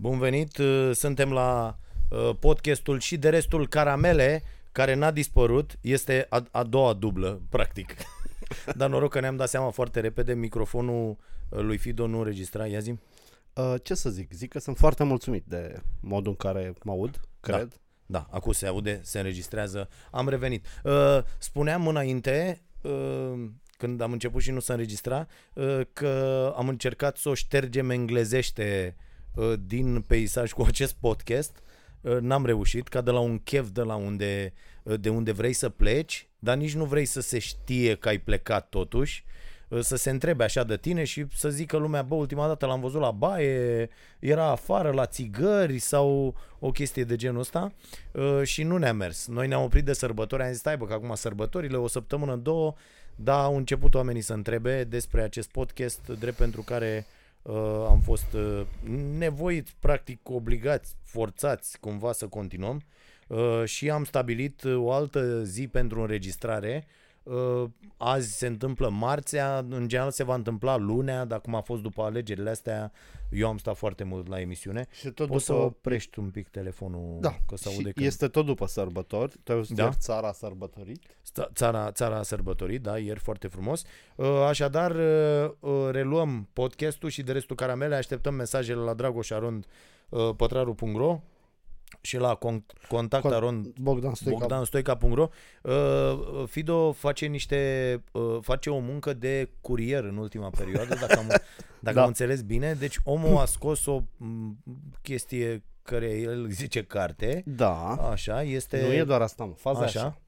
Bun venit, uh, suntem la uh, podcastul și de restul Caramele, care n-a dispărut, este a, a doua dublă, practic. Dar noroc că ne-am dat seama foarte repede, microfonul uh, lui Fido nu înregistra, ia zi. Uh, ce să zic? Zic că sunt foarte mulțumit de modul în care mă aud, cred. Da, acum se aude, se înregistrează, am revenit. Uh, spuneam înainte, uh, când am început și nu se înregistra, uh, că am încercat să o ștergem englezește uh, din peisaj cu acest podcast. Uh, N-am reușit, ca de la un chef de la unde, uh, de unde vrei să pleci, dar nici nu vrei să se știe că ai plecat totuși, uh, să se întrebe așa de tine și să zică lumea, bă, ultima dată l-am văzut la baie, era afară la țigări sau o chestie de genul ăsta uh, și nu ne-a mers. Noi ne-am oprit de sărbători, am zis, stai bă, că acum sărbătorile, o săptămână, două, dar au început oamenii să întrebe despre acest podcast, drept pentru care uh, am fost uh, nevoiți, practic obligați, forțați cumva să continuăm uh, și am stabilit uh, o altă zi pentru înregistrare. Uh, azi se întâmplă marțea, în general se va întâmpla lunea, dar cum a fost după alegerile astea, eu am stat foarte mult la emisiune. Și tot Poți să după... oprești un pic telefonul, Da, că se și aude când... este tot după sărbători. Te Da. da? țara a sărbătorit. Sta- Țara, țara a sărbătorit, da, ieri foarte frumos. Uh, Așadar, uh, uh, reluăm podcastul și de restul caramele, așteptăm mesajele la dragoșarond uh, pătraru.ro și la con- contactarond Bogdan Stoica. bogdanstoica.ro uh, Fido face niște uh, face o muncă de curier în ultima perioadă, dacă am, dacă Da. am înțeles bine. Deci omul a scos o m, chestie care el zice carte, Da. așa, este... Nu e doar asta, mă. Faza Așa. așa. așa.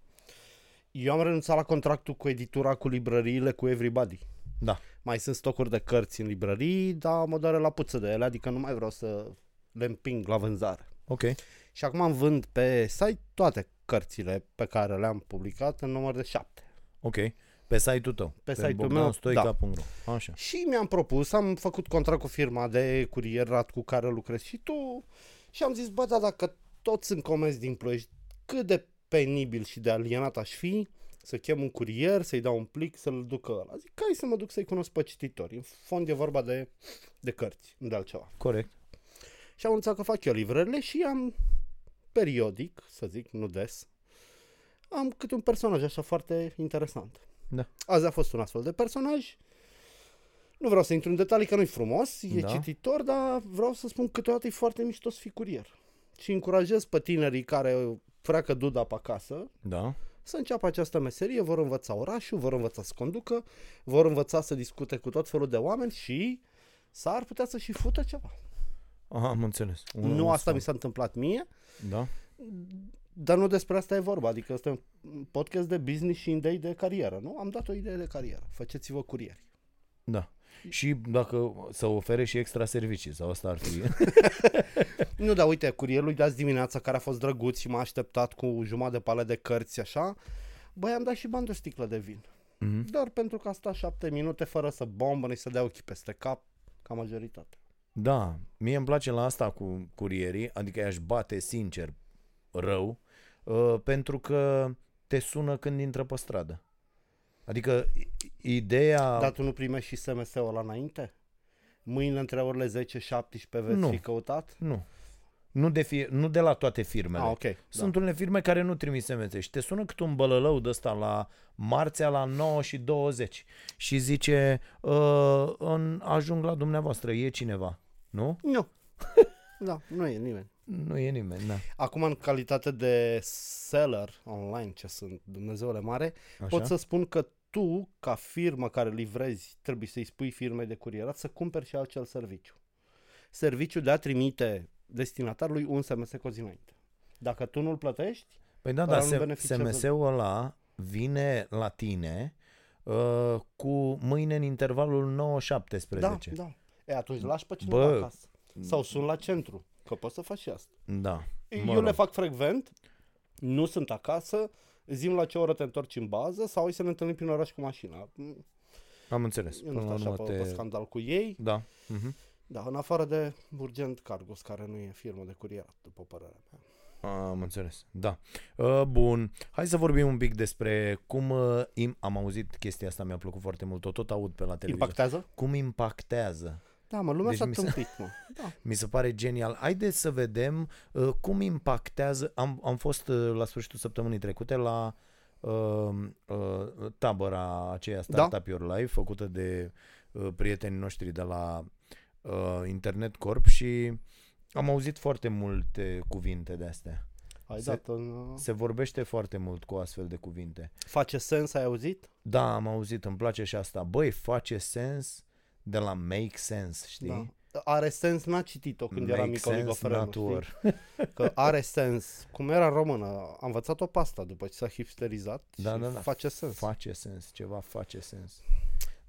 Eu am renunțat la contractul cu editura, cu librăriile, cu Everybody. Da. Mai sunt stocuri de cărți în librării, dar mă doare la puță de ele, adică nu mai vreau să le împing la vânzare. Ok. Și acum am vând pe site toate cărțile pe care le-am publicat în număr de șapte. Ok. Pe site-ul tău. Pe site-ul meu, bogdanstoica.ro. Așa. Și mi-am propus, am făcut contract cu firma de curierat cu care lucrezi și tu și am zis, bă, da, dacă toți sunt comenzi din Ploiești, cât de penibil și de alienat aș fi să chem un curier, să-i dau un plic, să-l ducă ăla. Zic, hai să mă duc să-i cunosc pe cititori. În fond e vorba de, de cărți, nu de altceva. Corect. Și am înțeles că fac eu livrările și am periodic, să zic, nu des, am câte un personaj așa foarte interesant. Da. Azi a fost un astfel de personaj. Nu vreau să intru în detalii că nu-i frumos, e Da. cititor, dar vreau să spun că câteodată e foarte mișto să fii curier. Și încurajez pe tinerii care freacă duda pe acasă Da. să înceapă această meserie, vor învăța orașul, vor învăța să conducă, vor învăța să discute cu tot felul de oameni și s-ar putea să și fută ceva. Aha, am înțeles. Un- nu un asta sfat. mi s-a întâmplat mie, Da. dar nu despre asta e vorba. Adică este un podcast de business și idei de carieră, nu? Am dat o idee de carieră. Faceți-vă curieri. Da. Și dacă să ofere și extra servicii sau asta ar fi. Nu, dar uite, curierul de azi dimineața care a fost drăguț și m-a așteptat cu jumătate de pale de cărți așa, băi, am dat și bani de o sticlă de vin. Mhm. Doar pentru că a stat șapte minute fără să bombă și să dea ochii peste cap, ca majoritate. Da, mie îmi place la asta cu curierii, adică i-aș bate sincer rău, uh, pentru că te sună când intră pe stradă. Adică i- ideea... Dar tu nu primești și SMS-ul ăla înainte? Mâine între orele 10-17 veți Nu. fi căutat? Nu. Nu de, fi, nu de la toate firmele. Ah, ok. Sunt unele firme care nu trimit SMS și te sună cât un bălălău de ăsta la marțea la 9 și 20 și zice uh, în, ajung la dumneavoastră, e cineva. Nu? Da. Nu. da, nu e nimeni. Nu e nimeni, da. Acum, în calitate de seller online, ce sunt, Dumnezeule mare, Așa? pot să spun că tu, ca firmă care livrezi, trebuie să-i spui firmei de curierat să cumperi și acel serviciu. Serviciul de a trimite destinatarului un SMS cu o zi înainte. Dacă tu nu-l plătești, Păi da, ăla dar nu se- beneficiază. SMS-ul ăla vine la tine uh, cu mâine în intervalul 9-17. da, da. E, atunci lași pe cineva Bă. acasă. Sau sun la centru, că poți să faci și asta. da. Eu Mă rog. le fac frecvent, nu sunt acasă, zim la ce oră te întorci în bază sau hai să ne întâlnim prin oraș cu mașina. Am înțeles. Eu nu Până stau la așa urmă pe, pe scandal cu ei. Da. Mhm. Da, în afară de Urgent Cargos, care nu e firmă de curierat, după părerea mea. Am înțeles, da. Uh, bun, hai să vorbim un pic despre cum uh, im- am auzit chestia asta, mi-a plăcut foarte mult, o tot aud pe la televizor. Impactează? Cum impactează Da, mă, lumea Deci s-a mi se- tâmpit, mă. Da. Mi se pare genial. Haideți să vedem uh, cum impactează. Am, am fost uh, la sfârșitul săptămânii trecute la uh, uh, tabăra aceea Da. Startup Your Life, făcută de uh, prietenii noștri de la uh, Internet Corp și am auzit foarte multe cuvinte de astea. Ai Se- dat în... Se vorbește foarte mult cu astfel de cuvinte. Face sens, ai auzit? Da, am auzit, îmi place și asta. Băi, face sens de la make sense, știi? Da. Are sens, n-a citit-o când era Make mic sense, oligofrenul, not știi? war. Că are sens. Cum era în română, am învățat-o pe asta după ce s-a hipsterizat Da, și da, da. face sens. Face sens, ceva face sens.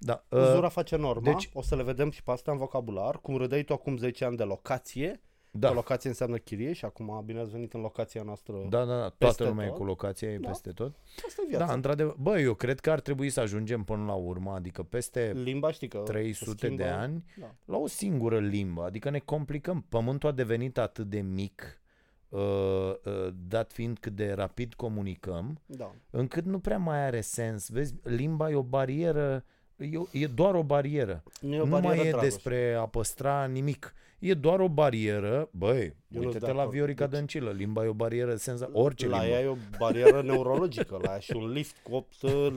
Da, Uzura uh, face norma, deci- o să le vedem și pe asta în vocabular. Cum râdeai tu acum 10 ani de locație, da, că locație înseamnă chirie și acum bine ați venit în locația noastră. da, da, da, peste toată lumea e tot. cu locația, e Da. peste tot. Asta e viața. Da, într-adevăr. Bă, eu cred că ar trebui să ajungem până la urmă, adică peste Limba știi că se 300 schimbă. de ani, Da. la o singură limbă. Adică ne complicăm. Pământul a devenit atât de mic, uh, uh, dat fiind cât de rapid comunicăm, da. încât nu prea mai are sens. Vezi, limba e o barieră, e, o- e doar o barieră. Nu e o nu barieră mai e Dragoș. despre a păstra nimic. E doar o barieră. Băi, Eu nu-s uite-te de la acord. Viorica Deci- Dăncilă. Limba e o barieră senza... Orice la limbă. ea e o barieră neurologică, la ea și un lift cu 8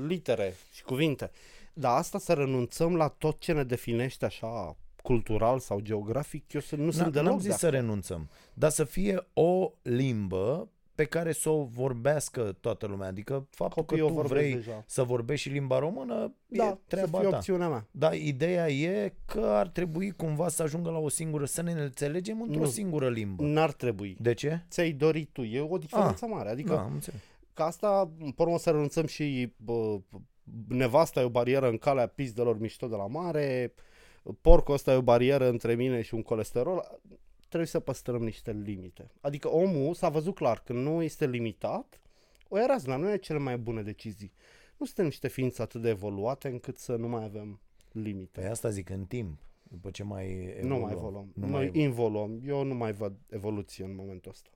litere și cuvinte. Dar asta să renunțăm la tot ce ne definește așa cultural sau geografic, eu să, nu N- sunt deloc N-am zis de să renunțăm, dar să fie o limbă pe care să o vorbească toată lumea. Adică faptul Copiii că o tu vorbesc vrei deja. să vorbești și limba română Da, e să treaba fie ta. opțiunea mea. Dar ideea e că ar trebui cumva să ajungă la o singură, să ne înțelegem într-o Nu. singură limbă. N-ar trebui. De ce? Ți-ai dorit tu, e o diferență mare. Adică Da, am înțeles. ca asta, pe urmă să renunțăm și bă, nevasta e o barieră în calea pizdelor mișto de la mare, porcul ăsta e o barieră între mine și un colesterol, trebuie să păstrăm niște limite. Adică omul s-a văzut clar că nu este limitat, o ia razna, nu e cele mai bune decizii. Nu suntem niște ființe atât de evoluate încât să nu mai avem limite. Pe asta zic în timp, după ce mai evoluăm. Nu mai evoluăm. Nu Noi mai involuăm. Eu nu mai văd evoluție în momentul ăsta.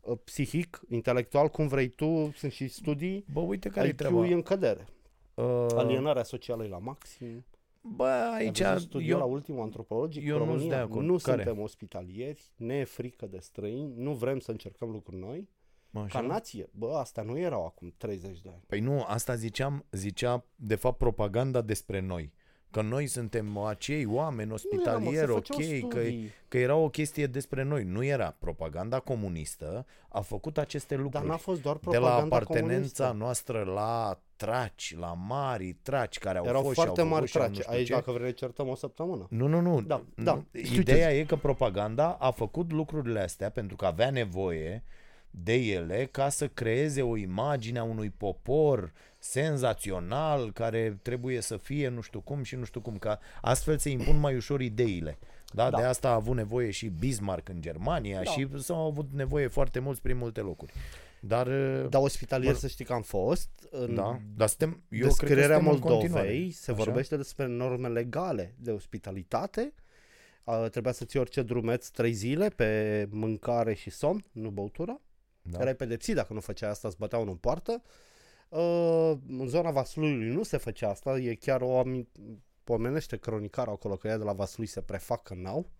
Uh, Psihic, intelectual, cum vrei tu, sunt și studii, Bă, uite care e IQ treaba. e în cădere. Uh, Alienarea socială e la maxim. Bă, aici Ai văzut studiul la eu, ultimul antropologic eu cu nu-s România? de acord. Nu Care? suntem ospitalieri, ne e frică de străini, nu vrem să încercăm lucruri noi. Așa? Ca nație, bă, asta nu erau acum 30 de ani. Păi nu, asta ziceam, zicea de fapt propaganda despre noi. Că noi suntem acei oameni Nu ospitalieri, era, mă, ok, se făceau că, studii. că era o chestie despre noi. Nu era. Propaganda comunistă a făcut aceste Dar lucruri. n-a fost doar de propaganda la apartenența comunistă. noastră la traci, la mari traci care au Erau fost foarte și au mari făcut și au nu trace. știu Aici, ce. dacă vrei, ne certăm o săptămână. Nu, nu, nu. Da, Nu. da. Știu Ideea e că propaganda a făcut lucrurile astea pentru că avea nevoie de ele ca să creeze o imagine a unui popor senzațional care trebuie să fie nu știu cum și nu știu cum, ca astfel se impun mai ușor ideile. Da, Da. de asta a avut nevoie și Bismarck în Germania Da. și s-au avut nevoie foarte mulți prin multe locuri. Dar Dar ospitalier Mă- să știi că am fost. În da, dar suntem eu cred că descrierea suntem în continuare. Moldovei se Așa? vorbește despre norme legale de ospitalitate. Uh, trebuia să ții orice drumeț trei zile pe mâncare și somn, nu băutură. Da. Erai pedepsit dacă nu făceai asta, îți băteau în poartă. Uh, în zona Vaslui nu se făcea asta, e chiar o ami- pomenește cronicarul acolo că ea de la Vaslui se prefac că n-au.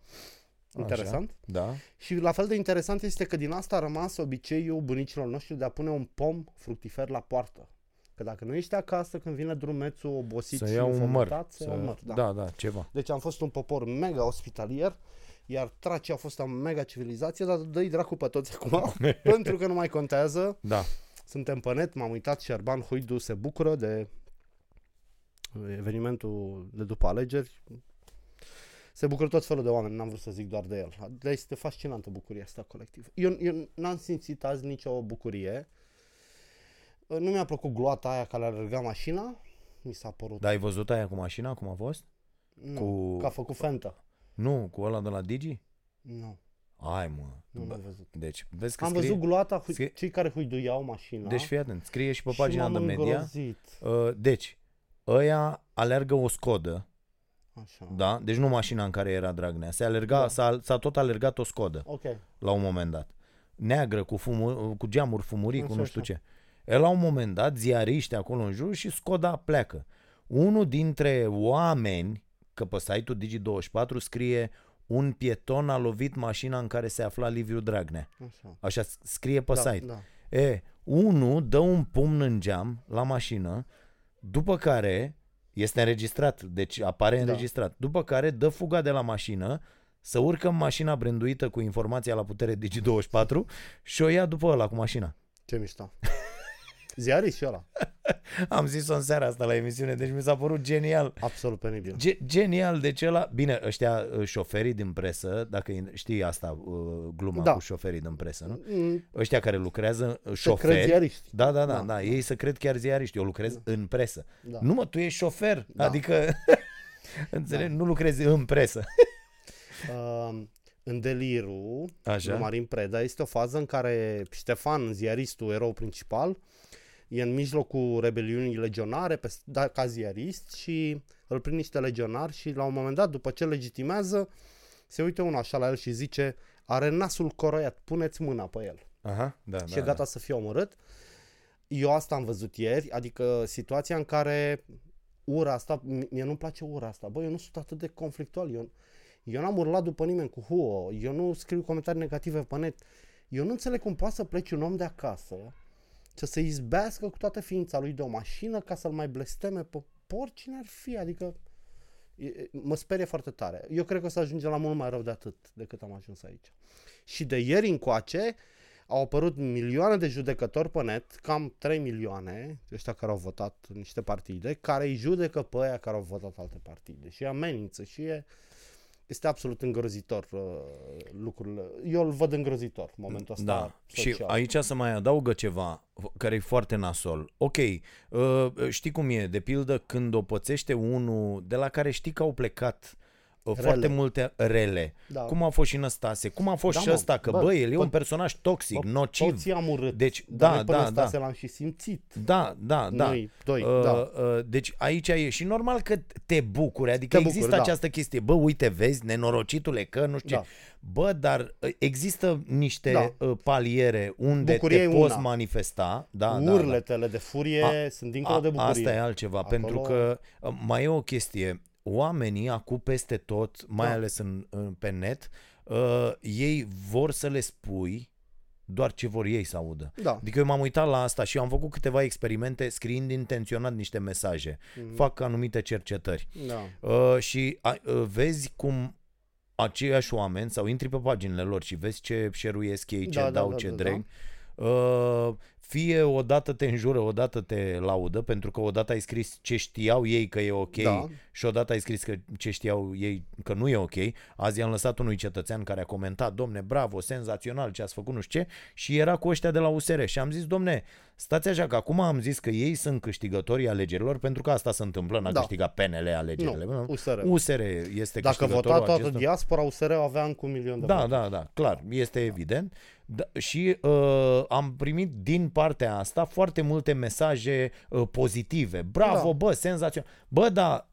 Interesant. Da. Și la fel de interesant este că din asta a rămas obiceiul bunicilor noștri de a pune un pom fructifer la poartă. Că dacă nu ești acasă, când vine drumețul obosit Să și iau un măr. înfometat, să Să... ia un măr. Da. da, da, ceva. Deci am fost un popor mega ospitalier, iar tracii au fost o mega civilizație, dar dă dracu pe toți acum, pentru că nu mai contează. Da. Suntem pe net, m-am uitat și Arban Huidu se bucură de evenimentul de după alegeri. Se bucură tot felul de oameni, n-am vrut să zic doar de el. Dar este fascinantă bucuria asta colectivă. Eu, eu n-am simțit azi nicio bucurie. Nu mi-a plăcut gloata aia care alerga mașina. Mi s-a părut. Dar ai văzut aia cu mașina, cum a fost? nu, cu- Că a făcut fentă. Nu, cu ăla de la Digi? Nu, Ai, mă. nu Bă, l-am văzut. Deci, vezi că Am scrie... văzut gloata, hui, scrie- cei care huiduiau mașina. Deci fii atent, scrie și pe și pagina m-am de media. îngrozit. Uh, deci, ăia alergă o Scodă, Așa. da? Deci nu mașina în care era Dragnea. Se alerga, Da. s-a, s-a tot alergat o Scodă Ok. la un moment dat. Neagră, cu, fumur, cu geamuri fumurii, cu Așa, nu știu așa. ce. E la un moment dat, ziariști acolo în jur și Scoda pleacă. Unul dintre oameni că pe site-ul Digi24 scrie un pieton a lovit mașina în care se afla Liviu Dragnea. Așa. Așa scrie pe Da, site. da. E, unul dă un pumn în geam la mașină, după care este înregistrat, deci apare Da. înregistrat, după care dă fuga de la mașină, să urcă în mașina branduită cu informația la putere Digi24 și o ia după ăla cu mașina. Ce mișto. Ziarist și ăla. Am zis-o în seara asta la emisiune, deci mi s-a părut genial. Absolut penibil. Ge- genial, deci ăla... Bine, ăștia uh, șoferii din presă, dacă e- știi asta, uh, gluma Da. cu șoferii din presă, nu? Mm, Ăștia care lucrează uh, Să crezi șoferi... ziariști. Da, da, da, Da, da, ei să cred chiar ziariști. Eu lucrez în presă. Da. Nu mă, tu ești șofer, Da. adică înțeleg, nu lucrezi în presă. Uh, în Deliru, Așa. lui Marin Preda, este o fază în care Ștefan, ziaristul, erou principal, e în mijlocul rebeliunii legionare pe, da, ca ziarist și îl prind niște legionari și la un moment dat, după ce legitimează, se uită unul așa la el și zice are nasul coroiat, puneți mâna pe el. Aha, da, și e gata să fie omorât. Eu asta am văzut ieri, adică situația în care ura asta, mie nu-mi place ura asta. Bă, eu nu sunt atât de conflictual. Eu, eu n-am urlat după nimeni cu huo. Eu nu scriu comentarii negative pe net. Eu nu înțeleg cum poate să pleci un om de acasă să se izbească cu toată ființa lui de o mașină ca să-l mai blesteme pe oricine ar fi. Adică e- e- mă sperie foarte tare. Eu cred că o să ajungem la mult mai rău de atât decât am ajuns aici. Și de ieri încoace au apărut milioane de judecători pe net, cam 3 milioane, ăștia care au votat în niște partide, care îi judecă pe aia care au votat alte partide și îi amenință și e, este absolut îngrozitor uh, lucrurile. Eu îl văd îngrozitor în momentul ăsta Da, și social. aici să mai adaugă ceva care e foarte nasol. Ok, uh, știi cum e, de pildă când o pățește unul de la care știi că au plecat uh, Rele. foarte multe rele. Da. Cum a fost și Năstase, cum a fost Da, și mă, ăsta, că bă, bă, el e bă, un personaj toxic, Bă, nociv. Toți am urât. Deci, dar da, noi pe da, Năstase da. l-am și simțit. Da, da, da. Noi doi, Uh, da. uh, deci aici e și normal că te bucuri, adică Te te bucuri, există da. această chestie, bă, uite, vezi, nenorocitule, că nu știu Da. ce. Bă, dar uh, există niște Da. uh, paliere unde Bucuria te e poți una. manifesta. Da, da, Urletele de furie A- sunt dincolo A, de bucurie. asta e altceva, Acolo- pentru că uh, mai e o chestie. Oamenii, acum peste tot, mai Da. ales în, în, pe net, uh, ei vor să le spui doar ce vor ei să audă. Da. Adică eu m-am uitat la asta și am făcut câteva experimente scriind intenționat niște mesaje. Mhm. Fac anumite cercetări. Da. Uh, și a, uh, vezi cum aceiași oameni sau intri pe paginile lor și vezi ce șeruiesc ei, ce Da, da, dau, da, ce da, dreg. Uh, fie odată te înjură, odată te laudă, pentru că odată ai scris ce știau ei că e ok Da. și odată ai scris că ce știau ei că nu e ok. Azi am lăsat unui cetățean care a comentat, domne, bravo, senzațional ce ați făcut, nu știu ce, și era cu ăștia de la USR și am zis, domne, stați așa că acum am zis că ei sunt câștigătorii alegerilor, pentru că asta se întâmplă, n-a Da. câștigat PNL alegerile. Nu, USR. USR este Dacă câștigătorul vota toată acesta. diaspora, USR avea încă un milion de Da, voturi. da, da, clar, este evident. Da, și uh, am primit din partea asta foarte multe mesaje uh, pozitive. Bravo, Da. bă, senzațional. Bă, da,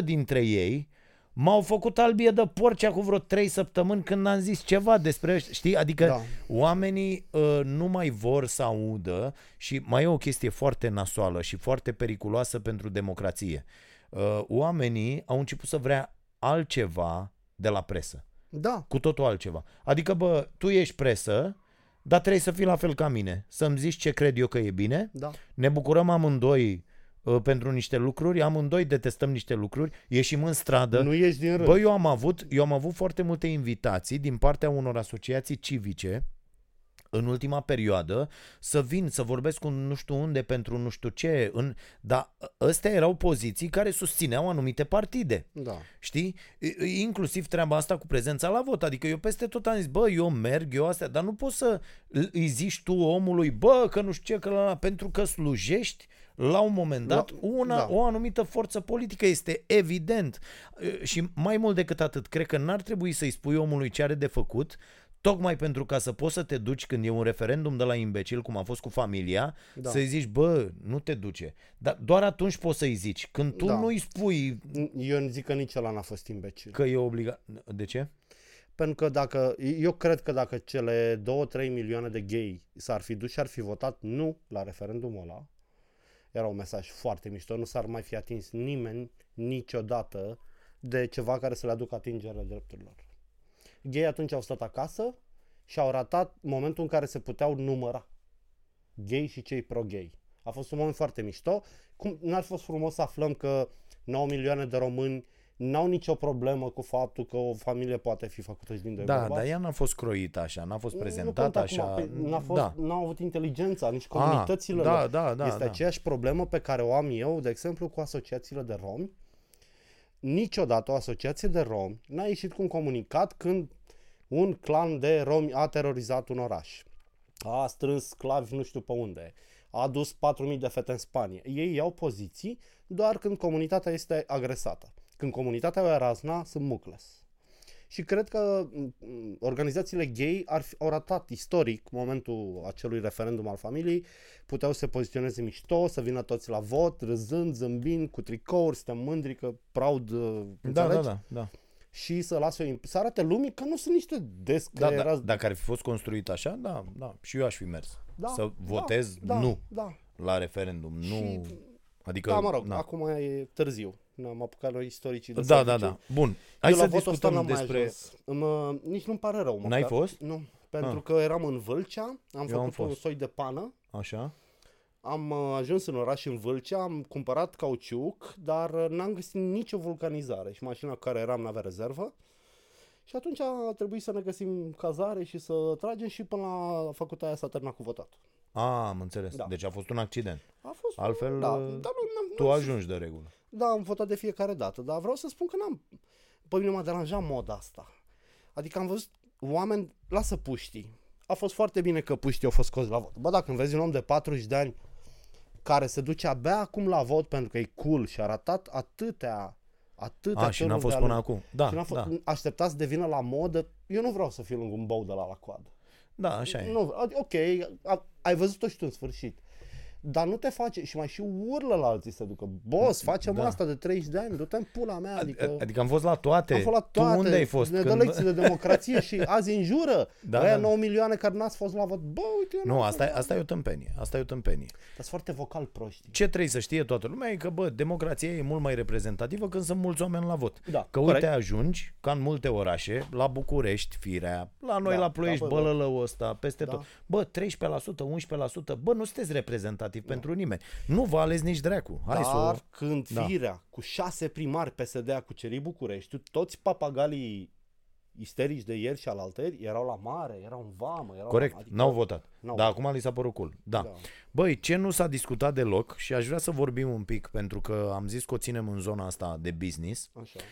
90% dintre ei m-au făcut albie de porcea cu vreo 3 săptămâni când am zis ceva despre ăștia, știi? Adică Da. oamenii uh, nu mai vor să audă și mai e o chestie foarte nasoală și foarte periculoasă pentru democrație. Uh, oamenii au început să vrea altceva de la presă Da. cu totul altceva. Adică, bă, tu ești presă, dar trebuie să fii la fel ca mine. Să-mi zici ce cred eu că e bine. Da. Ne bucurăm amândoi uh, pentru niște lucruri, amândoi detestăm niște lucruri, ieșim în stradă. Nu ești din rând. Bă, eu am avut, eu am avut foarte multe invitații din partea unor asociații civice în ultima perioadă să vin să vorbesc cu nu știu unde pentru nu știu ce, în, dar ăstea erau poziții care susțineau anumite partide. Da. Știi? I- i- Inclusiv treaba asta cu prezența la vot. Adică eu peste tot am zis, bă, eu merg, eu astea, dar nu poți să îl- îi zici tu omului, bă, că nu știu ce, că la, la, pentru că slujești la un moment dat La- una, da. o anumită forță politică, este evident. E, Și mai mult decât atât, cred că n-ar trebui să-i spui omului ce are de făcut, tocmai pentru ca să poți să te duci când e un referendum de la imbecil, cum a fost cu familia, Da. să-i zici, bă, nu te duce. Dar doar atunci poți să-i zici. Când tu Da. nu-i spui Eu zic că nici ăla n-a fost imbecil. Că e obligat. De ce? Pentru că dacă, eu cred că dacă cele 2-3 milioane de gay s-ar fi dus și ar fi votat nu la referendumul ăla, Era un mesaj foarte mișto, nu s-ar mai fi atins nimeni niciodată de ceva care să le aducă atingere drepturilor. Gay atunci au stat acasă și au ratat momentul în care se puteau număra gay și cei pro-gay. A fost un moment foarte mișto. Cum n-ar fost frumos să aflăm că 9 milioane de români n-au nicio problemă cu faptul că o familie poate fi făcută și din doi Da, bărbați? dar ea n-a fost croită așa, n-a fost Nu prezentată contă așa. acum, pe- n-a fost, da. n-au avut inteligența, nici Ah, comunitățile da, lor. da, da, este da. aceeași problemă pe care o am eu, de exemplu, cu asociațiile de romi. Niciodată o asociație de romi n-a ieșit cu un comunicat când un clan de romi a terorizat un oraș. A strâns sclavi nu știu pe unde. A adus 4.000 de fete în Spania. Ei iau poziții doar când comunitatea este agresată. Când comunitatea e razna, sunt mucles. Și cred că m, m, organizațiile gay ar fi, au ratat istoric momentul acelui referendum al familiei, puteau să se poziționeze mișto, să vină toți la vot, râzând, zâmbind, cu tricouri, suntem mândri că proud, uh, Da, da, înțelegi? da, da. Și să lasă o imp- să arate lumii că nu sunt niște Da, descreierați. da, dacă ar fi fost construit așa, da, da, și eu aș fi mers. Da, să da, votez da, nu Da, la referendum, nu. Și- Adică, da, mă rog, na. acum e târziu. Ne-am apucat noi istoricii de Da, da, serviciu. da. Bun. Hai Eu la să votul ăsta discutăm n-am mai despre... ajuns. Mă, nici nu-mi pare rău. N-ai măcar. fost? Nu. Pentru Ah. că eram în Vâlcea, am am făcut un fost. soi de pană, Așa? am uh, ajuns în oraș în Vâlcea, am cumpărat cauciuc, dar uh, n-am găsit nicio vulcanizare și mașina cu care eram n-avea rezervă. Și atunci a trebuit să ne găsim cazare și să tragem și până la făcut aia s-a terminat cu votat. A, am înțeles. Da. Deci a fost un accident. A fost, Altfel, da, uh, dar nu, n-am, Tu n-am- ajungi de regulă. Da, am votat de fiecare dată, dar vreau să spun că n-am... Pe mine m-a deranjat moda asta. Adică am văzut oameni, lasă puștii. A fost foarte bine că puștii au fost scoși la vot. Bă, dacă îmi vezi un om de 40 de ani care se duce abia acum la vot pentru că e cool și a ratat atâtea, atâtea A, și n-a tururi fost de până alegeri. acum. Da, și n-a fost, da. așteptat să devină la modă. Eu nu vreau să fiu lângă un bou de la la coadă. Da, așa e. Nu, ad- ok, a, ai văzut-o și tu în sfârșit. Dar nu te face și mai și urlă la alții să ducă. Boss, facem Da. asta de 30 de ani, du-te în pula mea. Adică, Adică am fost la toate. am fost la toate. Tu unde ai fost? Ne dă Când- lecții de democrație și azi înjură. Da, Da, Aia da. 9 milioane care n-ați fost la vot. Bă, uite, eu Nu, n-am asta, e- fost. asta e o tâmpenie. Asta e o tâmpenie. Dar foarte vocal proști. Ce trebuie să știe toată lumea e că, bă, democrația e mult mai reprezentativă când sunt mulți oameni la vot. Da, Că corect. uite, ajungi, ca în multe orașe, la București, Firea, la noi Da, la Ploiești, da, bă, bă. Bălălău ăsta, peste Da. tot. Bă, 13%, 11%, bă, nu sunteți reprezentativ pentru nimeni. Nu vă ales nici dracu. Hai Dar să o... când Da. firea cu șase primari PSD a cucerit București, toți papagalii isterici de ieri și al alteri erau la mare, erau în vamă. Erau Corect, la, adică, n-au votat. n-au Dar votat. acum li s-a părut cool. Da. Da. Băi, ce nu s-a discutat deloc și aș vrea să vorbim un pic pentru că am zis că o ținem în zona asta de business. Așa. Uh,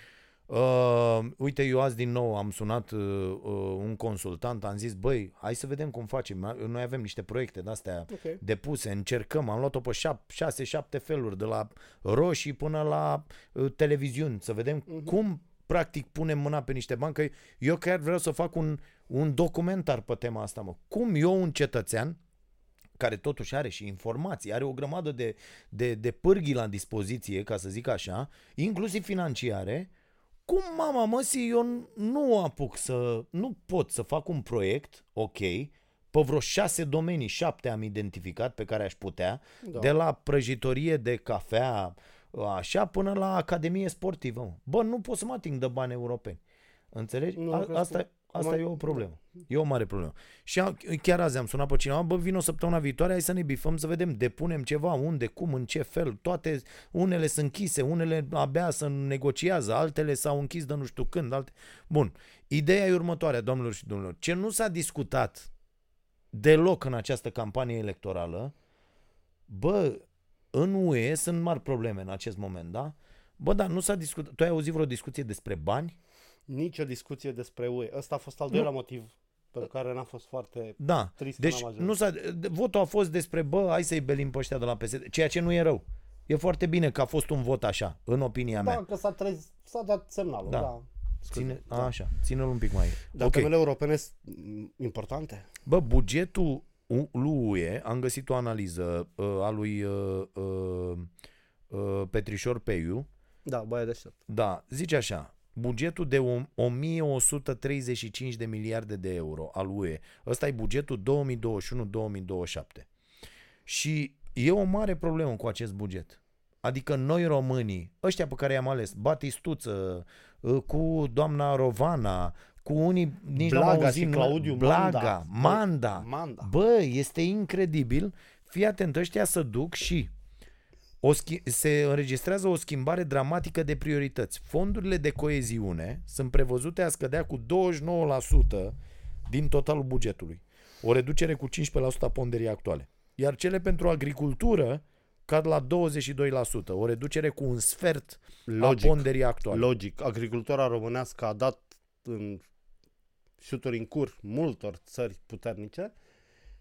uite, eu azi din nou am sunat uh, uh, un consultant, am zis, băi, hai să vedem cum facem. Noi avem niște proiecte de-astea Ok. depuse, încercăm, am luat-o pe 6-7 feluri, de la roșii până la uh, televiziuni, să vedem Mhm. uh-huh. cum practic punem mâna pe niște bani, că eu chiar vreau să fac un, un documentar pe tema asta, mă. Cum eu, un cetățean, care totuși are și informații, are o grămadă de, de, de pârghii la dispoziție, ca să zic așa, inclusiv financiare, cum mama măsii eu nu apuc să, nu pot să fac un proiect, ok, pe vreo șase domenii, șapte am identificat pe care aș putea, Da. da. de la prăjitorie de cafea, așa, până la academie sportivă. Mă. Bă, nu pot să mă ating de bani europeni. Înțelegi? Nu, A, cred că- asta, asta Cum e ai- o problemă. E o mare problemă. Și a, chiar azi am sunat pe cineva, bă, vin o săptămână viitoare, hai să ne bifăm, să vedem, depunem ceva, unde, cum, în ce fel, toate, unele sunt închise, unele abia să negociază, altele s-au închis de nu știu când, alte... Bun, ideea e următoarea, domnilor și domnilor. Ce nu s-a discutat deloc în această campanie electorală, bă, în UE sunt mari probleme în acest moment, da? Bă, dar nu s-a discutat, tu ai auzit vreo discuție despre bani? Nici o discuție despre UE. Ăsta a fost al doilea motiv pentru care n-am fost foarte... Da. Trist că deci n-am ajuns. nu s-a, votul a fost despre, bă, hai să-i belim pe ăștia de la PSD, ceea ce nu e rău. E foarte bine că a fost un vot așa, în opinia mea. Da, că s-a, trez, s-a dat semnalul, Da. da. Scuze, Ține, da. a, așa, ține-l un pic mai. Dar ok. temele europene sunt mm, importante? Bă, bugetul U- lui UE, am găsit o analiză uh, a lui uh, uh, uh, Petrișor Peiu, Da, băia deștept. da, zice așa, bugetul de o- 1135 de miliarde de euro al UE, ăsta e bugetul 2021-2027. Și e o mare problemă cu acest buget. Adică noi românii, ăștia pe care i-am ales, Batistuță, uh, cu doamna Rovana, cu unii nici n-am Blaga auzit și nume- Claudiu Blaga, Manda. Manda. Manda. Bă, este incredibil. Fii atent, ăștia să duc și o schi- se înregistrează o schimbare dramatică de priorități. Fondurile de coeziune sunt prevăzute a scădea cu 29% din totalul bugetului. O reducere cu 15% a ponderii actuale. Iar cele pentru agricultură cad la 22%, o reducere cu un sfert Logic. a ponderii actuale. Logic. Agricultura românească a dat în șuturi în cur multor țări puternice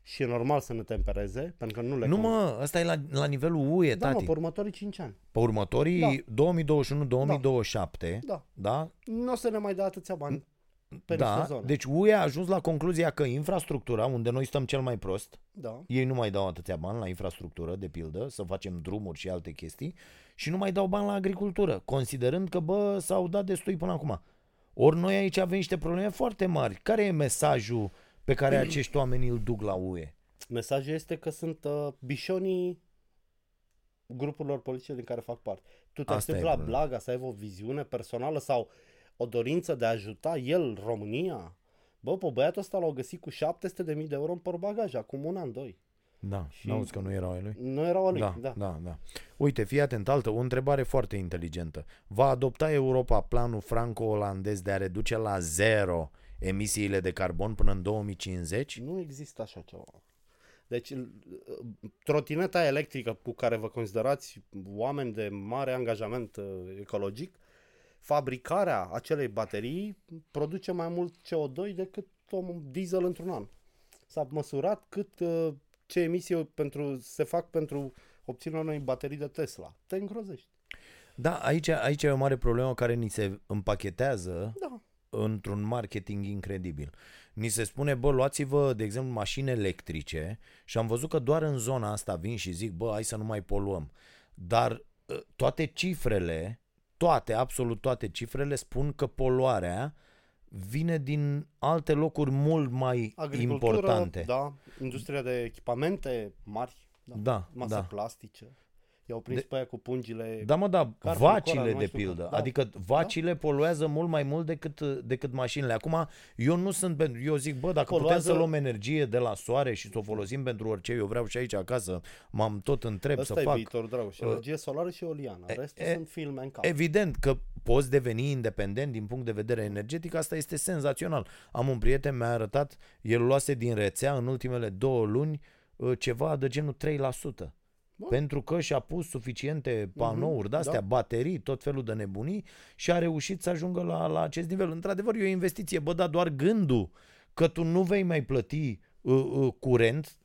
și e normal să ne tempereze, pentru că nu le nu con- mă, ăsta e la, la nivelul UE, Da, mă, tati. pe următorii 5 ani. Pe următorii 2021-2027, Da. da? Nu o să ne mai dea atâția bani pe Da, niște zone. deci UE a ajuns la concluzia că infrastructura, unde noi stăm cel mai prost, Da. ei nu mai dau atâția bani la infrastructură, de pildă, să facem drumuri și alte chestii, și nu mai dau bani la agricultură, considerând că, bă, s-au dat destui până acum. Ori noi aici avem niște probleme foarte mari. Care e mesajul pe care acești oameni îl duc la UE? Mesajul este că sunt uh, bișonii grupurilor politice din care fac parte. Tu te Asta aștepți e la problema. Blaga să aibă o viziune personală sau o dorință de a ajuta el România? Bă, pe băiatul ăsta l-au găsit cu 700.000 de euro în portbagaj, acum un an, doi. Da, Și- n-auzi că nu erau ai lui? Nu era o Da, da. da, da. Uite, fii atent, altă, o întrebare foarte inteligentă. Va adopta Europa planul franco-olandez de a reduce la zero emisiile de carbon până în 2050? Nu există așa ceva. Deci, l- trotineta electrică cu care vă considerați oameni de mare angajament uh, ecologic, fabricarea acelei baterii produce mai mult CO2 decât un diesel într-un an. S-a măsurat cât uh, ce emisii pentru, se fac pentru obținerea unei baterii de Tesla. Te îngrozești. Da, aici, aici e o mare problemă care ni se împachetează Da. Într-un marketing incredibil. Ni se spune, bă, luați-vă, de exemplu, mașini electrice și am văzut că doar în zona asta vin și zic, bă, hai să nu mai poluăm. Dar ă, toate cifrele, toate, absolut toate cifrele spun că poluarea vine din alte locuri mult mai Agricultură, importante. da, industria de echipamente mari, da, Da, mase da. plastice. I-au prins De- pe aia cu pungile Da, mă, da, Carful, Cora, vacile nu de știu pildă. cum. Da. Adică vacile poluează mult mai mult decât, decât mașinile. Acum, eu nu sunt pentru... Eu zic, bă, dacă putem Poluează- să luăm energie de la soare și să o folosim pentru orice, eu vreau și aici acasă, m-am tot întreb Ăsta să e fac. viitorul, dragul. Și Uh, energie solară și eoliană. Restul e- sunt filme în cap. Evident că poți deveni independent din punct de vedere energetic, asta este senzațional. Am un prieten, mi-a arătat, el luase din rețea în ultimele două luni uh, ceva de genul 3%. Bă. Pentru că și-a pus suficiente panouri de-astea, da. baterii, tot felul de nebunii și a reușit să ajungă la, la acest nivel. Într-adevăr, e o investiție, bă, dar doar gândul că tu nu vei mai plăti uh, uh, curent,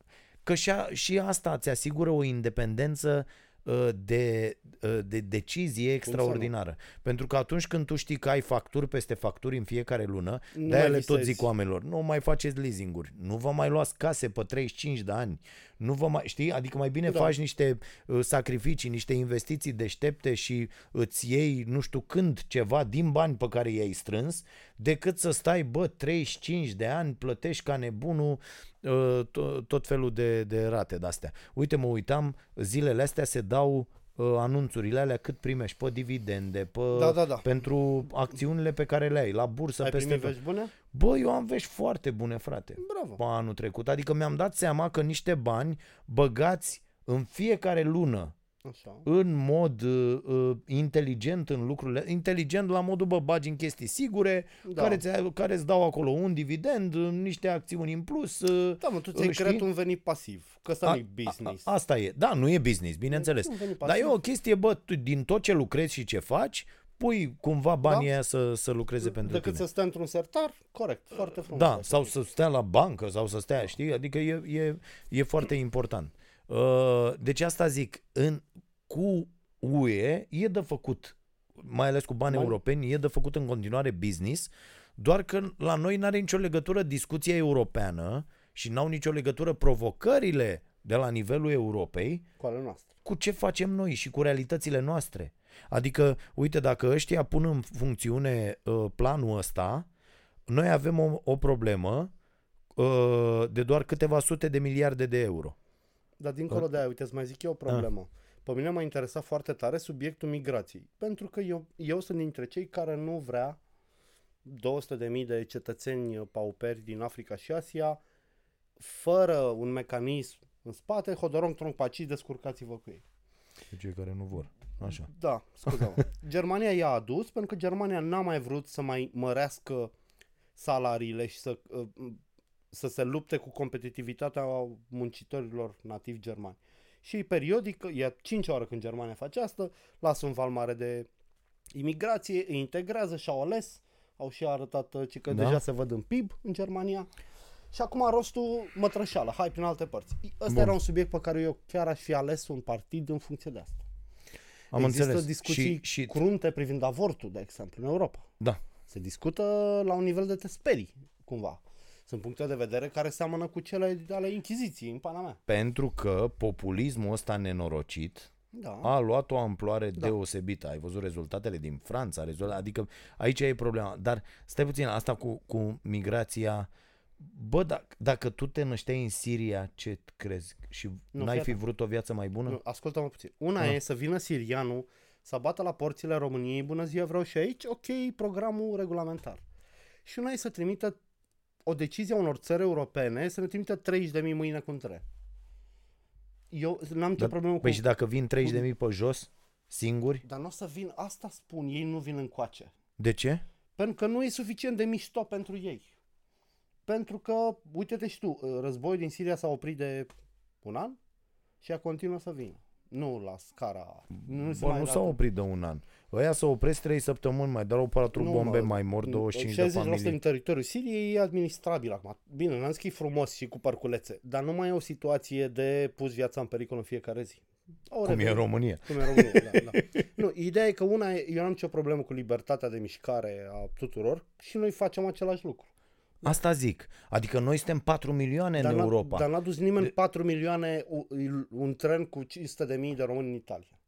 că și, a, și asta îți asigură o independență uh, de, uh, de decizie extraordinară. Pentru că atunci când tu știi că ai facturi peste facturi în fiecare lună, Nu de-aia mai le tot visezi. zic oamenilor, nu mai faceți leasinguri, nu vă mai luați case pe 35 de ani, nu vă mai, știi, adică mai bine Da. faci niște uh, sacrificii, niște investiții deștepte și îți iei nu știu când ceva din bani pe care i-ai strâns, decât să stai, bă, 35 de ani, plătești ca nebunul uh, to- tot felul de, de rate de-astea. Uite, mă uitam, zilele astea se dau uh, anunțurile alea cât primești pe dividende, pe, Da, da, da. pentru acțiunile pe care le ai, la bursă, Ai peste primit tot. vești bune? Bă, eu am vești foarte bune, frate, Bravo. pe anul trecut. Adică mi-am dat seama că niște bani băgați în fiecare lună Așa. în mod uh, uh, inteligent în lucrurile, inteligent la modul, bă, bagi în chestii sigure, Da. care, ți care îți dau acolo un dividend, uh, niște acțiuni în plus. Uh, Da, mă, tu ți-ai știi? creat un venit pasiv. Că ăsta A- nu e business. A, asta e. Da, nu e business, bineînțeles. E un venit Dar e pasiv. o chestie, bă, tu, din tot ce lucrezi și ce faci, pui cumva banii Da. aia să, să lucreze pentru Decât tine. să stea într-un sertar, corect, foarte frumos. Da, sau să stea la bancă sau să stea, știi? Adică e, e, e foarte important. Uh, Deci asta zic, în, cu UE e de făcut, mai ales cu bani Bani. europeni, e de făcut în continuare business, doar că la noi n-are nicio legătură discuția europeană și n-au nicio legătură provocările de la nivelul Europei Cu ale noastre. cu ce facem noi și cu realitățile noastre. Adică, uite, dacă ăștia pun în funcțiune uh, planul ăsta, noi avem o, o problemă uh, de doar câteva sute de miliarde de euro. Dar dincolo de aia, uite, îți mai zic eu o problemă. Pe mine m-a interesat foarte tare subiectul migrației. Pentru că eu, eu sunt dintre cei care nu vrea 200.000 de cetățeni pauperi din Africa și Asia fără un mecanism în spate, hodorong, tronc, paci, descurcați-vă cu ei. Pe cei care nu vor. Așa. Da, scuze Germania i-a adus pentru că Germania n-a mai vrut să mai mărească salariile și să, uh, să se lupte cu competitivitatea muncitorilor nativi germani. Și periodic, e a cincea oară când Germania face asta, lasă un val mare de imigrație, îi integrează și au ales, au și arătat uh, că da? deja se văd în PIB în Germania. Și acum rostul mătrășeală, hai prin alte părți. Ăsta Bun. era un subiect pe care eu chiar aș fi ales un partid în funcție de asta. Am Există înțeles. discuții și, și... crunte privind avortul, de exemplu, în Europa. Da. Se discută la un nivel de te sperii, cumva. Sunt puncte de vedere care seamănă cu cele ale Inchiziției, în pana mea. Pentru că populismul ăsta nenorocit da. a luat o amploare da. deosebită. Ai văzut rezultatele din Franța, rezultat, adică aici e problema. Dar stai puțin, asta cu, cu migrația... Bă, dacă, dacă tu te nășteai în Siria, ce crezi? Și nu, n-ai fi vrut o viață mai bună? Nu, ascultă-mă puțin. Una da. e să vină sirianul să bată la porțile României, bună ziua, vreau și aici, ok, programul regulamentar. Și una e să trimită o decizie a unor țări europene să ne trimită 30.000 mâine cu între. Eu n-am nicio problemă păi cu... și dacă vin 30.000 de pe jos, singuri? Dar nu o să vin, asta spun, ei nu vin încoace. De ce? Pentru că nu e suficient de mișto pentru ei. Pentru că, uite-te și tu, războiul din Siria s-a oprit de un an și a continuă să vină. Nu la scara... Nu, se Bă, mai nu s-a oprit de un an. Ăia s-au opresc 3 săptămâni, mai dau patru nu, bombe, mă, mai mor 25 de familii. din teritoriul Siriei e administrabil acum. Bine, n-am scris frumos și cu parculețe, dar nu mai e o situație de pus viața în pericol în fiecare zi. O Cum e în România. Cum e în România, da, da. Nu, ideea e că una, eu n-am nicio problemă cu libertatea de mișcare a tuturor și noi facem același lucru. Asta zic. Adică noi suntem 4 milioane dar în Europa. Dar n-a dus nimeni de... 4 milioane un tren cu 500 de mii de români în Italia.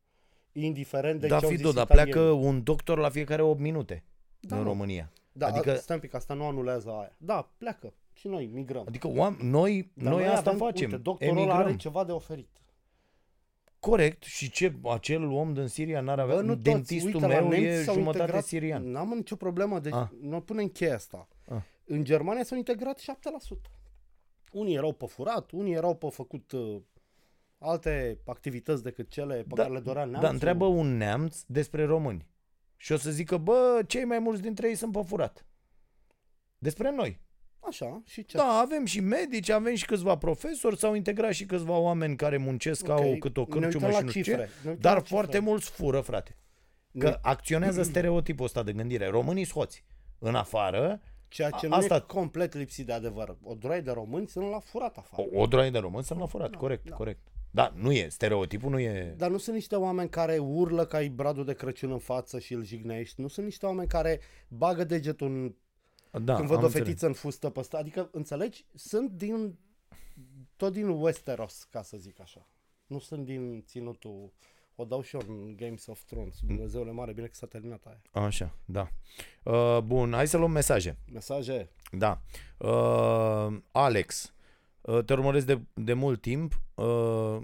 Indiferent de da, ce fi dar pleacă un doctor la fiecare 8 minute da, în nu. România. Da, adică... stai un pic, asta nu anulează aia. Da, pleacă. Și noi migrăm. Adică oam- noi, noi, noi asta avem, facem. Uite, doctorul emigrăm. are ceva de oferit. Corect. Și ce, acel om din Siria n-ar avea... Bă, nu Dentistul Uite, meu e jumătate integrat, sirian. N-am nicio problemă. Deci ah. nu punem cheia asta. Ah. În Germania s-au integrat 7%. Unii erau pe furat, unii erau pe făcut uh, alte activități decât cele pe da, care le dorea neamțul. Dar întreabă un neamț despre români. Și o să zică, bă, cei mai mulți dintre ei sunt pe furat. Despre noi. Așa, și ce? Da, avem și medici, avem și câțiva profesori, s-au integrat și câțiva oameni care muncesc, okay. au cât o cârciumă și nu știu ce, dar foarte mulți fură, frate. Că ne... acționează stereotipul ăsta de gândire. Românii scoți în afară Ceea ce nu Asta... e complet lipsit de adevăr. O droaie de români sunt la furat afară. O, o droaie de români sunt la furat, da, corect, da. corect. Da, nu e, stereotipul nu e... Dar nu sunt niște oameni care urlă ca ai bradul de Crăciun în față și îl jignești. Nu sunt niște oameni care bagă degetul în... Da, când văd o fetiță înțeleg. în fustă pe sta. Adică, înțelegi? Sunt din... Tot din Westeros, ca să zic așa. Nu sunt din ținutul o dau și eu în Games of Thrones. Dumnezeule mare, bine că s-a terminat aia. Așa, da. Uh, bun, hai să luăm mesaje. Mesaje? Da. Uh, Alex, uh, te urmăresc de, de mult timp. Uh,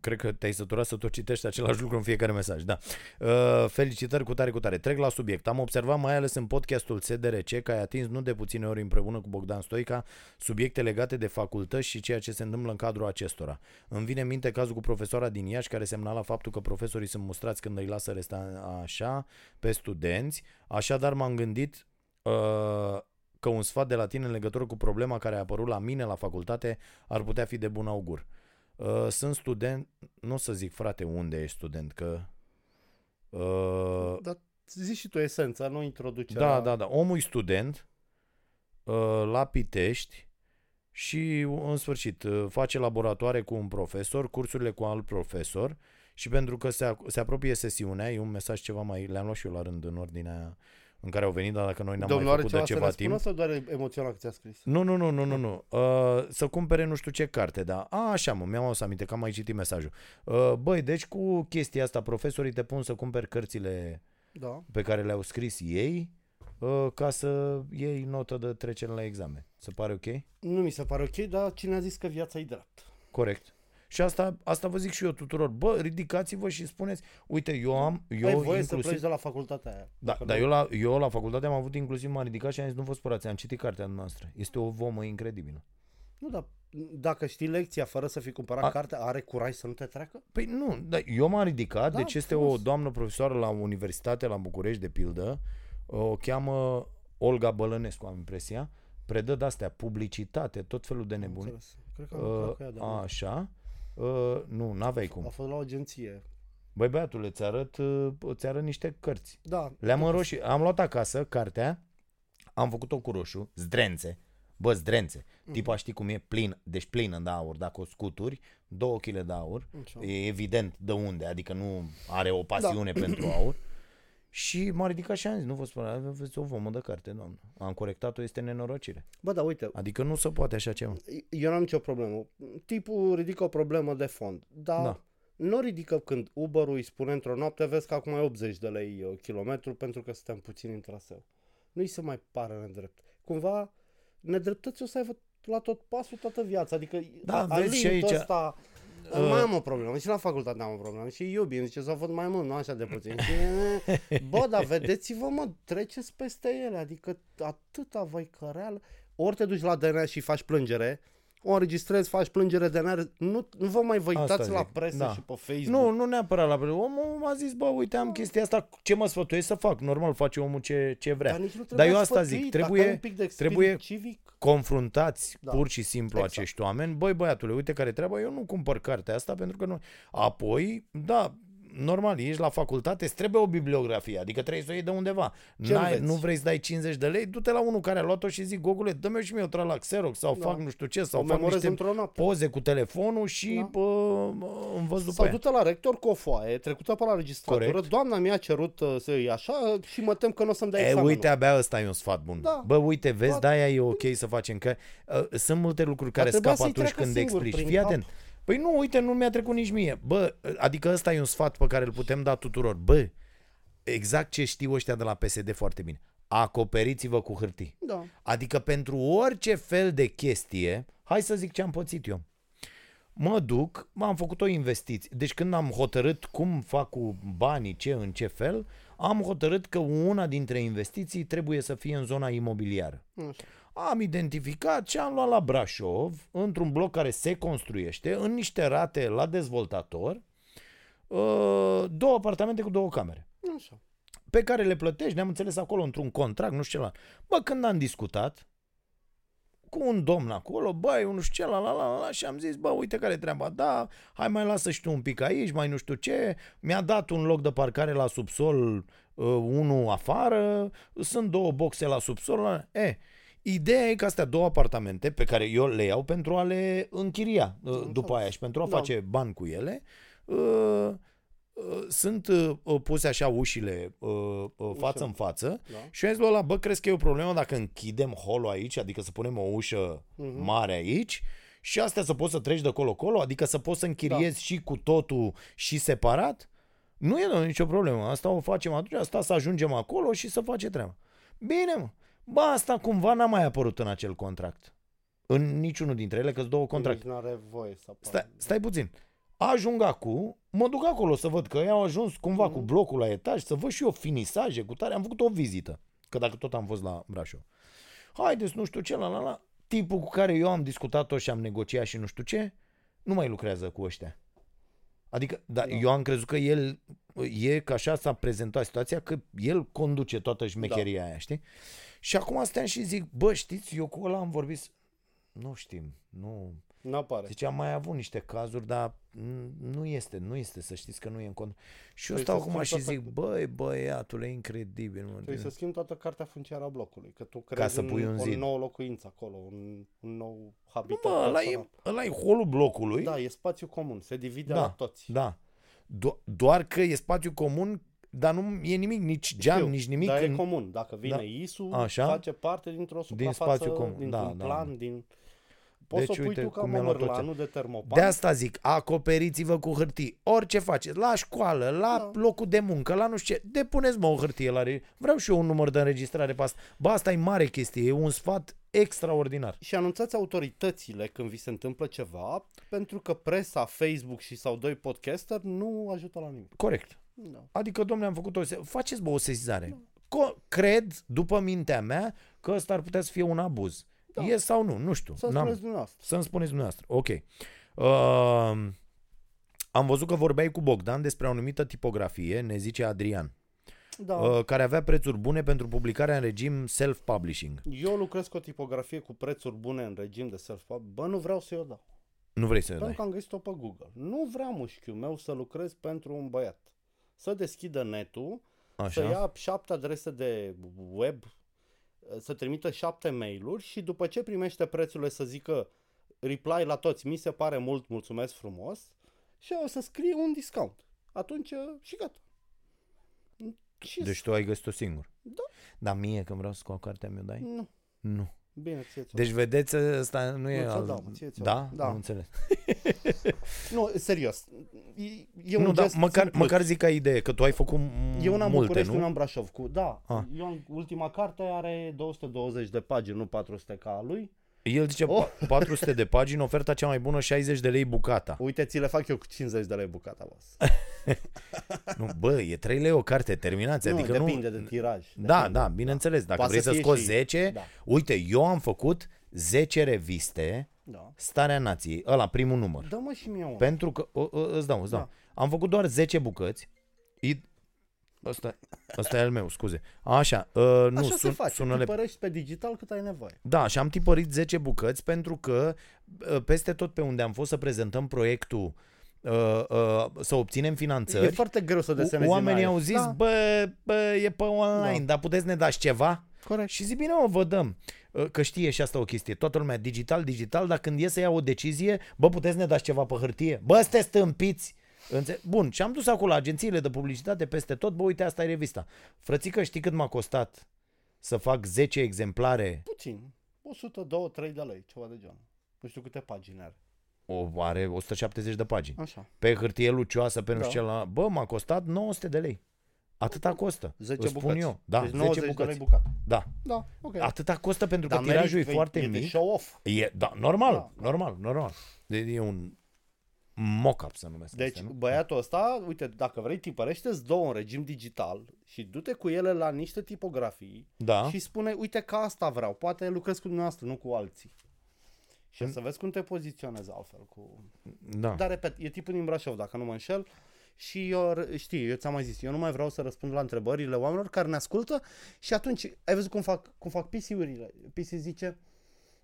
cred că te-ai săturat să tot citești același lucru în fiecare mesaj, da. Uh, felicitări cu tare, cu tare. Trec la subiect. Am observat mai ales în podcastul SDRC că ai atins nu de puține ori împreună cu Bogdan Stoica subiecte legate de facultăți și ceea ce se întâmplă în cadrul acestora. Îmi vine în minte cazul cu profesoara din Iași care semnala faptul că profesorii sunt mustrați când îi lasă resta așa pe studenți. Așadar m-am gândit uh, că un sfat de la tine în legătură cu problema care a apărut la mine la facultate ar putea fi de bun augur. Uh, sunt student, nu o să zic frate unde ești student, că... Uh, Dar zici și tu esența, nu introducerea. Da, da, da. Omul e student uh, la Pitești și în sfârșit uh, face laboratoare cu un profesor, cursurile cu alt profesor și pentru că se, se apropie sesiunea, e un mesaj ceva mai, le-am luat și eu la rând în ordinea în care au venit, dar dacă noi n-am Domnul mai făcut de ceva să timp... sau doar emoțional că ți-a scris? Nu, nu, nu, nu, nu, nu. Uh, să cumpere nu știu ce carte, da. A, așa mă, mi-am să aminte că am mai citit mesajul. Uh, băi, deci cu chestia asta, profesorii te pun să cumperi cărțile da. pe care le-au scris ei uh, ca să iei notă de trecere la examen. Se pare ok? Nu mi se pare ok, dar cine a zis că viața e drept? Corect. Și asta, asta vă zic și eu tuturor. Bă, ridicați-vă și spuneți, uite, eu am, eu Ai voie să inclusiv... pleci de la facultatea aia. Da, Dacă dar nu- eu la, eu la facultate am avut inclusiv, m-am ridicat și am zis, nu vă spărați, am citit cartea noastră. Este o vomă incredibilă. Nu, dar dacă știi lecția fără să fi cumpărat A- cartea, are curaj să nu te treacă? Păi nu, dar eu m-am ridicat, Da, deci este frumos. o doamnă profesoară la Universitate, la București, de pildă, o cheamă Olga Bălănescu, am impresia, predă de-astea, publicitate, tot felul de Am nebuni. înțeles. Cred că am lucrat Uh, cu ea, dar a, nu. așa, uh, nu, n-aveai cum. A fost la o agenție. Băi băiatule, îți arăt, uh, îți arăt niște cărți. Da. Le-am înroșit, am luat acasă cartea, am făcut-o cu roșu, zdrențe, bă, zdrențe. Mhm. Tipa știi cum e plin, deci plină de aur, dacă o scuturi, două kg de aur, Așa. e evident de unde, adică nu are o pasiune Da. pentru aur. Și m-a ridicat și am zis, nu vă spun, aveți o vomă de carte, doamnă. Am corectat-o, este nenorocire. Bă, dar uite, Adică nu se poate așa ceva. eu n-am nicio problemă. Tipul ridică o problemă de fond, dar Da. nu ridică când Uber-ul îi spune într-o noapte, vezi că acum e 80 de lei uh, kilometru pentru că suntem puțini în traseu. Nu-i se mai pare nedrept. Cumva, nedreptăți o să aibă la tot pasul toată viața. Adică Da, a- vezi și alintul aici, Ăsta, uh, mai am o problemă. Și la facultate am o problemă. Și iubi, îmi zice să văd mai mult, nu așa de puțin. Și, bă, dar vedeți-vă, mă, treceți peste ele. Adică atâta voi căreală. Ori te duci la DNA și faci plângere, o înregistrezi, faci plângere DNA, nu, nu vă mai vă Asta uitați la zic, presă da. și pe Facebook. Nu, nu neapărat la vreo. Omul m-a zis, bă, uite, am chestia asta, ce mă sfătuiești să fac? Normal, face omul ce, ce vrea. Dar nici nu Dar trebuie eu asta sfătuit, zic, dacă trebuie- ai un pic de spirit trebuie- civic. confruntați Da. da. pur și simplu Exact. exact. acești oameni, băi băiatule, uite care treaba, eu nu cumpăr cartea asta pentru că nu... Apoi, da, normal, ești la facultate, îți trebuie o bibliografie, adică trebuie să o iei de undeva. Ce N-ai, înveți? nu vrei să dai 50 de lei, du-te la unul care a luat-o și zic, Gogule, dă-mi eu și mie o tra la Xerox sau Da. fac nu știu ce, O sau fac memorezi niște într-o noapte. poze cu telefonul și Da. da. pă, învăț după Sau aia. du-te la rector cu o foaie, trecută pe la registratură, Corect. doamna mi-a cerut uh, să iei așa și mă tem că nu o să-mi dai E, examenul. uite, abia ăsta e un sfat bun. Da. Bă, uite, vezi, Da. de-aia e ok să facem, că uh, sunt multe lucruri care trebuia scapă să-i atunci treacă când singur explici. prin Fii cap. Atent. Păi nu, uite, nu mi-a trecut nici mie. Bă, adică ăsta e un sfat pe care îl putem da tuturor. Bă, exact ce știu ăștia de la PSD foarte bine. Acoperiți-vă cu hârtii. Da. Adică pentru orice fel de chestie, hai să zic ce am pățit eu. Mă duc, m-am făcut o investiție. Deci când am hotărât cum fac cu banii, ce, în ce fel, am hotărât că una dintre investiții trebuie să fie în zona imobiliară. Așa. Am identificat și am luat la Brașov, într-un bloc care se construiește, în niște rate la dezvoltator, uh, două apartamente cu două camere Așa. pe care le plătești, ne-am înțeles acolo într-un contract, nu știu ce la. Bă, când am discutat cu un domn acolo, băi, nu știu ce, la, la, la, la, la, și am zis, bă, uite care e treaba, da, hai mai lasă și tu un pic aici, mai nu știu ce, mi-a dat un loc de parcare la subsol, uh, unul afară, sunt două boxe la subsol, la... e, Ideea e că astea două apartamente pe care eu le iau pentru a le închiria uh, după aia și pentru a Da. face bani cu ele, uh, uh, sunt uh, puse așa ușile uh, uh, față în față Da. și eu am zis lui ăla, bă, crezi că e o problemă dacă închidem holul aici, adică să punem o ușă Mhm. mare aici și astea să poți să treci de colo-colo, adică să poți să închiriezi da. și cu totul și separat? Nu e domnule, nicio problemă, asta o facem atunci, asta să ajungem acolo și să face treaba. Bine, mă. Bă, asta cumva n-a mai apărut în acel contract. În niciunul dintre ele, că sunt două contracte. Nici n-are voie să apară. Stai, stai puțin. Ajung acum, mă duc acolo să văd că ei au ajuns cumva Mhm. cu blocul la etaj, să văd și eu finisaje cu tare. Am făcut o vizită, că dacă tot am fost la Brașov. Haideți, nu știu ce, la la la. Tipul cu care eu am discutat-o și am negociat și nu știu ce, nu mai lucrează cu ăștia. Adică, da, Da. eu am crezut că el e că așa s-a prezentat situația, că el conduce toată șmecheria Da. aia, știi? Și acum stăm și zic, bă, știți, eu cu ăla am vorbit, nu știm, nu, N-apare. deci am mai avut niște cazuri, dar n- nu este, nu este, să știți că nu e în cont. Și eu Trebuie stau să acum schimbi și toată- zic, băi, băiatule, e incredibil, mă. Trebuie să schimbi toată cartea funciară a blocului, că tu crezi să pui un o zid. nouă locuință acolo, un, un nou Nu, habitat mă, ăla e, personal. ăla e holul blocului. Da, e spațiu comun, se divide Da, la toți. Da. Do- doar că e spațiu comun, dar nu e nimic, nici geam, Știu, nici nimic. Dar e în- comun. Dacă vine Da. ISU, Așa. face parte dintr-o suprafață, spațiu comun. dintr-un Da, da, plan, da. din... Poți Deci, să o pui uite tu ca cum mi-a luat mămărlanul de termopan. De asta zic, acoperiți-vă cu hârtii. Orice faceți, la școală, la Da. locul de muncă, la nu știu ce, depuneți mă o hârtie la re... Vreau și eu un număr de înregistrare pe asta. Bă, asta e mare chestie, e un sfat extraordinar. Și anunțați autoritățile când vi se întâmplă ceva, pentru că presa, Facebook și sau doi podcaster nu ajută la nimic. Corect. Da. Adică, domnule, am făcut o... Se... Faceți, bă, o sesizare. Co- cred, după mintea mea, că ăsta ar putea să fie un abuz. Da. E sau nu? Nu știu. Să N-am- spuneți dumneavoastră. Să-mi spuneți dumneavoastră. Ok. Uh, am văzut că vorbeai cu Bogdan despre o anumită tipografie, ne zice Adrian, Da. uh, care avea prețuri bune pentru publicarea în regim self-publishing. Eu lucrez cu o tipografie cu prețuri bune în regim de self Bă, nu vreau să-i o dau. Nu vrei să Pentru dai. că am găsit-o pe Google. Nu vreau mușchiul meu să lucrez pentru un băiat. Să deschidă netul, să Așa. ia șapte adrese de web, să trimită șapte mail-uri și după ce primește prețurile să zică reply la toți, mi se pare mult, mulțumesc frumos și o să scrie un discount. Atunci și gata. Și Deci tu ai găsit-o singur. Da. Dar mie când vreau să scoat cartea mi-o dai? Nu, Nu. bine, ție ți-o Deci vedeți, ăsta nu e Nu, ți-o al... dau, ție ți-o Da? dau. Da. Am înțeles. Nu, serios. E, e nu, un dar gest măcar, simplu. măcar zic ca idee, că tu ai făcut m- E una în multe, București, nu? una în Brașov. Cu, da, Ah. eu am, ultima carte are 220 de pagini, nu 400 ca a lui. El zice Oh. oh. 400 de pagini, oferta cea mai bună 60 de lei bucata. Uite, ți le fac eu cu 50 de lei bucata, boss. Nu, bă, e 3 lei o carte, terminați. nu, Adică depinde nu... de tiraj. Da, depinde. da, bineînțeles. Dacă Poate vrei să să fie scoți și- 10, da. uite, eu am făcut 10 reviste, Da. Starea Nației, ăla, primul număr. Dă-mă și mie unul. Pentru că, o, o, îți dau, îți dau. Da. Am făcut doar 10 bucăți. I... Ăsta, ăsta e al meu, scuze. Așa, uh, nu, Așa se sun, face, sună le... tipărești pe digital cât ai nevoie. Da, și am tipărit 10 bucăți pentru că uh, peste tot pe unde am fost să prezentăm proiectul, uh, uh, să obținem E finanțări, foarte greu să desenezi oamenii în aer. au zis, da, bă, bă, e pe online, Da. dar puteți ne dați ceva? corect. Și zic, bine, mă, vă dăm. Uh, Că știe și asta o chestie. Toată lumea digital, digital, dar când e să ia o decizie, bă, puteți ne dați ceva pe hârtie? Bă, sunteți stâmpiți! Înțe- Bun, și am dus acolo la agențiile de publicitate peste tot, bă, uite, asta e revista. Frățică, știi cât m-a costat să fac 10 exemplare? Puțin. 100, 2, 3 de lei, ceva de genul. Nu știu câte pagini are. O, are 170 de pagini. Așa. Pe hârtie lucioasă, pe nu Da. știu ce la... Bă, m-a costat 900 de lei. Atâta costă. 10 Îți spun bucăți. eu. Da, deci 10 90 de bucăți. lei bucată. Da. Da, ok. Atâta costă pentru că Dar tirajul e merit- foarte e de mic. show off. E, da, normal, Da, da. normal, normal. De, e un mock-up să numesc Deci astea, nu? băiatul ăsta, uite, dacă vrei tipărește-ți două în regim digital și du-te cu ele la niște tipografii Da, și spune, uite că asta vreau, poate lucrez cu dumneavoastră, nu cu alții. Și Mm. să vezi cum te poziționezi altfel cu... da. Dar, repet, e tipul din Brașov, dacă nu mă înșel, și eu, știi, eu ți-am mai zis, eu nu mai vreau să răspund la întrebările oamenilor care ne ascultă și atunci, ai văzut cum fac, cum fac PC-urile? PC zice,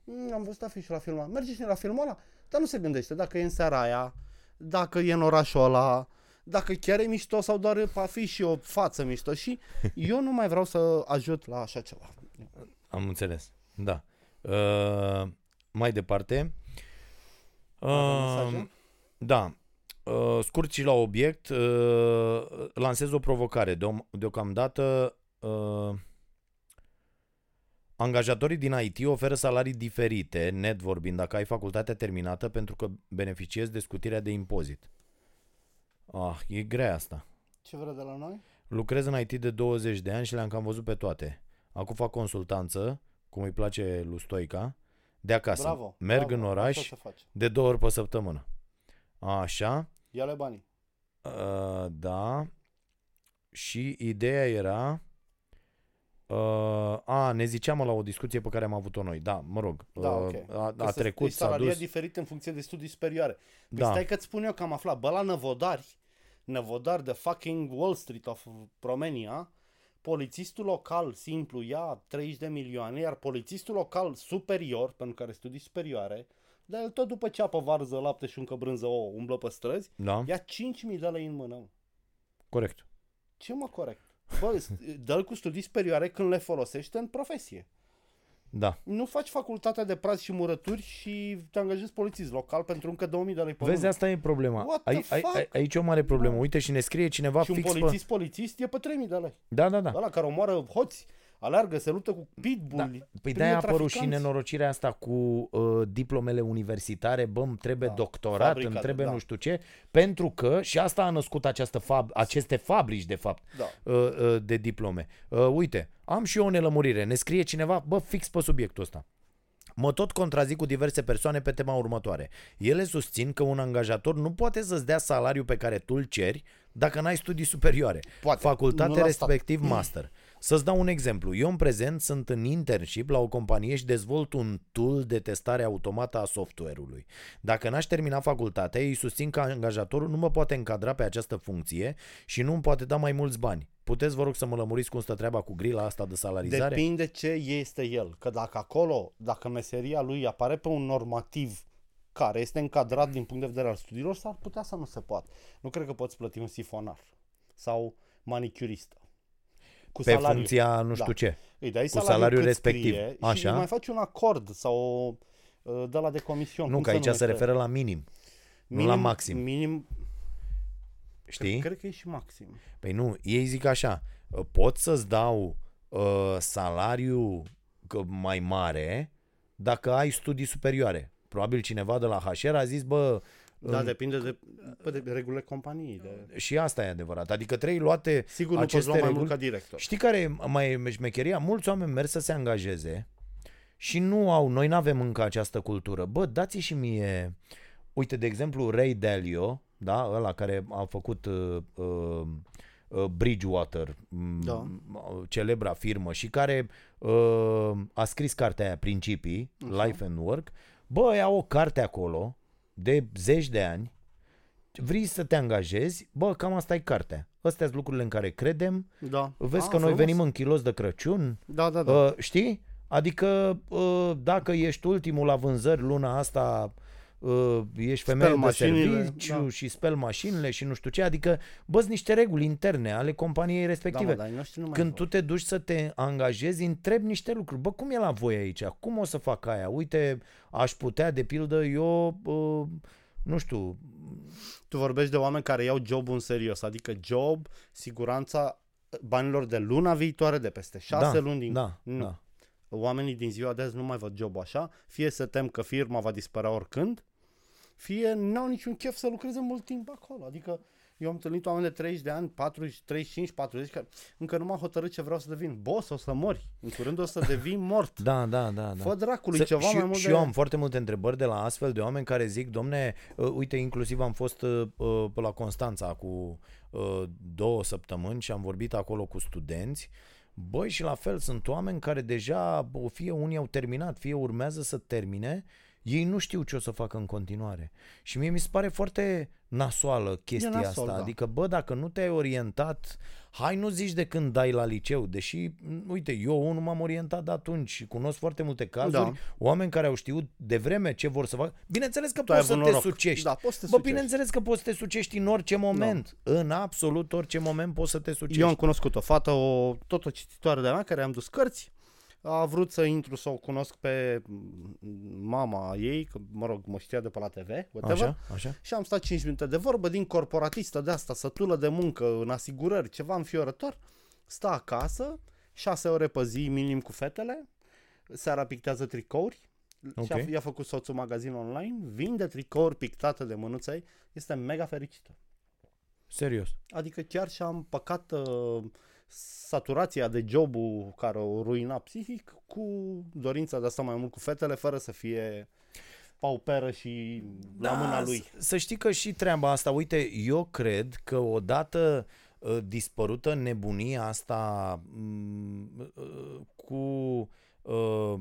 "Mm, am văzut afișul la filmul ăla, merge și la filmul ăla, dar nu se gândește dacă e în seara aia, dacă e în orașul ăla, dacă chiar e mișto sau doar e pe afiș și o față mișto și eu nu mai vreau să ajut la așa ceva. Am înțeles. Da. Uh, mai departe. Avem Uh, mesaje? da. Uh, scurt și la obiect, uh, lansez o provocare. Deom- deocamdată, uh, angajatorii din IT oferă salarii diferite, net vorbind, dacă ai facultatea terminată, pentru că beneficiezi de scutirea de impozit. Ah, e grea asta. Ce vrea de la noi? Lucrez în IT de 20 de ani și le-am cam văzut pe toate. Acum fac consultanță, cum îi place lui Stoica, de acasă. Bravo. Merg bravo, în oraș Așa se face. de două ori pe săptămână. Așa, Ia-le banii. uh, da. Și ideea era... Uh, a, ne ziceam la o discuție pe care am avut-o noi. Da, mă rog. Da, uh, ok. A, Că a se- trecut, e s-a salaria dus. diferit în funcție de studii superioare. Păi Da. stai că-ți spun eu că am aflat. Bă, la Năvodari, Năvodari de fucking Wall Street of Romania, polițistul local simplu ia 30 de milioane, iar polițistul local superior, pentru care studii superioare, dar el tot după ce apă varză, lapte și încă brânză o umblă pe străzi, Da, ia 5.000 de lei în mână. mă. corect. Ce mă corect? Bă, dă cu studii superioare când le folosește în profesie. Da. Nu faci facultatea de praz și murături și te angajezi polițist local pentru încă 2000 de lei pe Vezi, lună. asta e problema. What the Ai, ai, fuck? ai, aici e o mare problemă. Da. Uite și ne scrie cineva și un fix pe... polițist polițist e pe 3000 de lei. Da, da, da. Ăla care omoară hoți, Alergă, se luptă cu pitbull. Da. Păi de-aia a apărut și nenorocirea asta cu uh, diplomele universitare, bă, îmi trebuie Da, doctorat, fabrica îmi de- trebuie da. nu știu ce, pentru că, și asta a născut această fab, aceste fabrici, de fapt, Da. uh, uh, de diplome. Uh, uite, am și eu o nelămurire. Ne scrie cineva, bă, fix pe subiectul ăsta. Mă tot contrazic cu diverse persoane pe tema următoare. Ele susțin că un angajator nu poate să-ți dea salariul pe care tu îl ceri dacă n-ai studii superioare. Poate. Facultate Nu la stat. respectiv master. Să-ți dau un exemplu. Eu în prezent sunt în internship la o companie și dezvolt un tool de testare automată a software-ului. Dacă n-aș termina facultatea, ei susțin că angajatorul nu mă poate încadra pe această funcție și nu îmi poate da mai mulți bani. Puteți, vă rog, să mă lămuriți cum stă treaba cu grila asta de salarizare? Depinde ce este el. Că dacă acolo, dacă meseria lui apare pe un normativ care este încadrat din punct de vedere al studiilor, s-ar putea să nu se poată. Nu cred că poți plăti un sifonar sau manicuristă. Cu pe salariu. funcția nu știu Da. ce. Îi dai cu salariul, salariul cât respectiv. Scrie Așa. Și mai faci un acord sau uh, de la de comision. Nu, cum că aici se numește? referă la minim, nu la maxim. Minim, știi? cred că e și maxim. Păi nu, ei zic așa, uh, pot să-ți dau uh, salariu că- mai mare dacă ai studii superioare. Probabil cineva de la HR a zis, bă, Da, în- depinde de, bă, de regulile companiei. De... și asta e adevărat. Adică trei luate Sigur nu poți aceste lua mai reguli. mult ca director. Știi care e mai e șmecheria? Mulți oameni merg să se angajeze și nu au, noi nu avem încă această cultură. Bă, dați și mie, uite, de exemplu, Ray Dalio, da, ăla care a făcut uh, uh, uh, Bridgewater, m- Da. celebra firmă și care uh, a scris cartea aia, Principii, Așa. Life and Work. Bă, ia o carte acolo de zeci de ani, vrei să te angajezi, bă, cam asta e cartea. Astea sunt lucrurile în care credem, Da. Vezi Ah, că noi frumos. venim în kilos de Crăciun, Da, da, da. uh, știi? Adică uh, dacă ești ultimul la vânzări luna asta, uh, ești femeie de mașinile, serviciu da. și speli mașinile și nu știu ce, adică bă, sunt niște reguli interne ale companiei da, respective. mă, dar ai noștri nu mai Când vor. tu te duci să te angajezi, întrebi niște lucruri. Bă, cum e la voi aici? Cum o să fac aia? Uite, aș putea, de pildă, eu, uh, nu știu, Tu vorbești de oameni care iau jobul în serios, adică job, siguranța banilor de luna viitoare, de peste șase da, luni. Din... da, Nu. da. Oamenii din ziua de azi nu mai văd jobul așa, fie se tem că firma va dispărea oricând, fie n-au niciun chef să lucreze mult timp acolo. Adică eu am întâlnit oameni de 30 de ani, 40, 35, 40, care încă nu m-am hotărât ce vreau să devin. Boss, o să mori. În curând o să devin mort. Da, da, da. da. Fă dracului Să- ceva și, mai mult și de... eu am foarte multe întrebări de la astfel de oameni care zic, domne, uh, uite, inclusiv am fost uh, uh, pe la Constanța cu uh, două săptămâni și am vorbit acolo cu studenți. Băi, și la fel sunt oameni care deja, bă, fie unii au terminat, fie urmează să termine, ei nu știu ce o să facă în continuare. Și mie mi se pare foarte nasoală chestia nasol, asta. da. Adică, bă, dacă nu te-ai orientat, hai nu zici de când dai la liceu, deși, m, uite, eu unul m-am orientat de atunci și cunosc foarte multe cazuri, Da. oameni care au știut de vreme ce vor să facă. Bineînțeles că Tu ai poți să avut te noroc. sucești. Da, poți să te Bă, sucești. bineînțeles că poți să te sucești în orice moment. În absolut orice moment poți să te sucești. Eu am cunoscut o fată, o, tot o cititoare de-a mea, care am dus cărți, a vrut să intru să o cunosc pe mama ei, că, mă rog, mă știa de pe la TV, whatever, Așa, așa. și am stat 5 minute de vorbă din corporatistă de asta, sătulă de muncă, în asigurări, ceva înfiorător, stă acasă, 6 ore pe zi minim cu fetele, seara pictează tricouri, Ok. și a, i-a făcut soțul magazin online, vinde tricouri pictate de mânuța ei, este mega fericită. Serios. Adică chiar și-a împăcat uh, saturația de jobul care o ruina psihic cu dorința de a sta mai mult cu fetele fără să fie pauperă și la mâna lui. Da, s- Să știi că și treaba asta, uite, eu cred că odată uh, dispărută nebunia asta m, uh, cu uh,